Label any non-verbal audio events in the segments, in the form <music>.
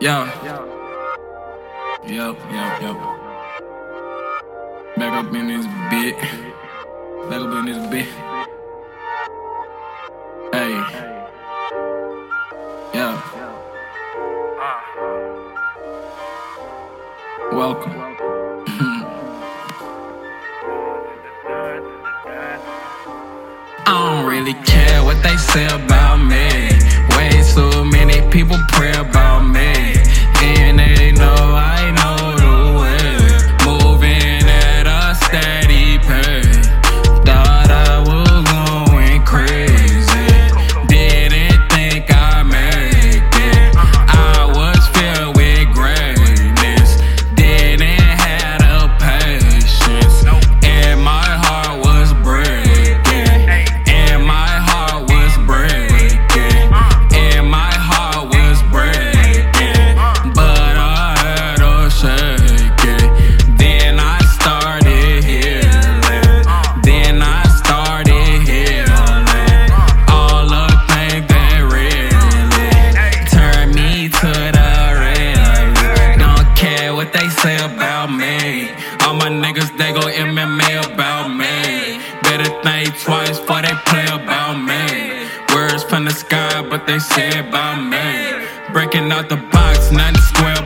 Yo. Yep, yep, yep. Back up in this bit. Back up in this bit. Hey. Yeah. Welcome. <laughs> I don't really care what they say about me. Way too many people pray about me. they go MMA about me. Better think twice before they play about me. Words from the sky, but they say about me. Breaking out the box, 90 square.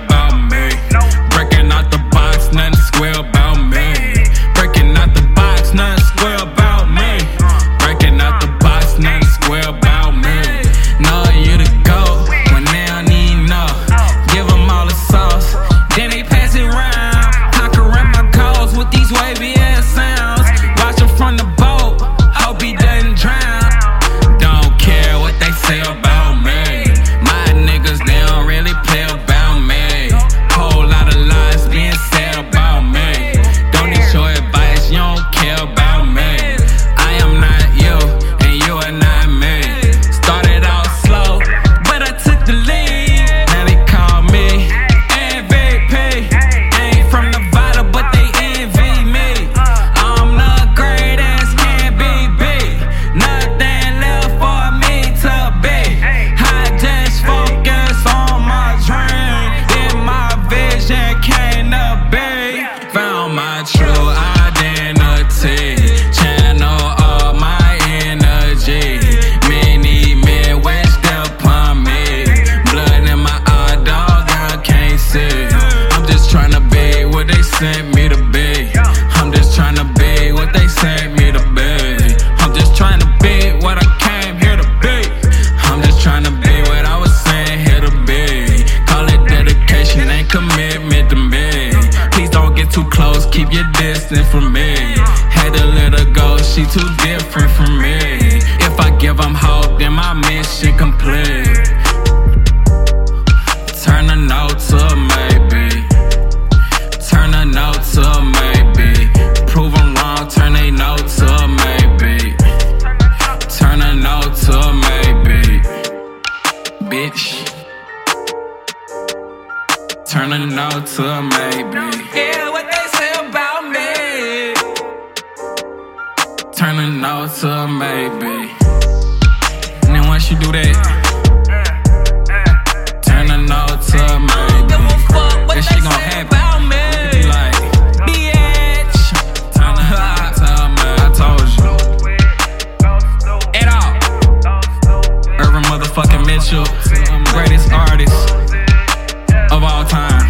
distant from me. Had to let her go, she too different from me. If I give them hope, then my mission complete. Turn a no to a maybe. Turn a no to a maybe. Prove them wrong, turn a no to a maybe. Turn a no to a maybe. Bitch. Turn a no to a maybe. Yeah, what? turn a no to a maybe. And then once you do that, turn a no to a maybe. That shit gon' happen. Fucking Mitchell, greatest artist of all time.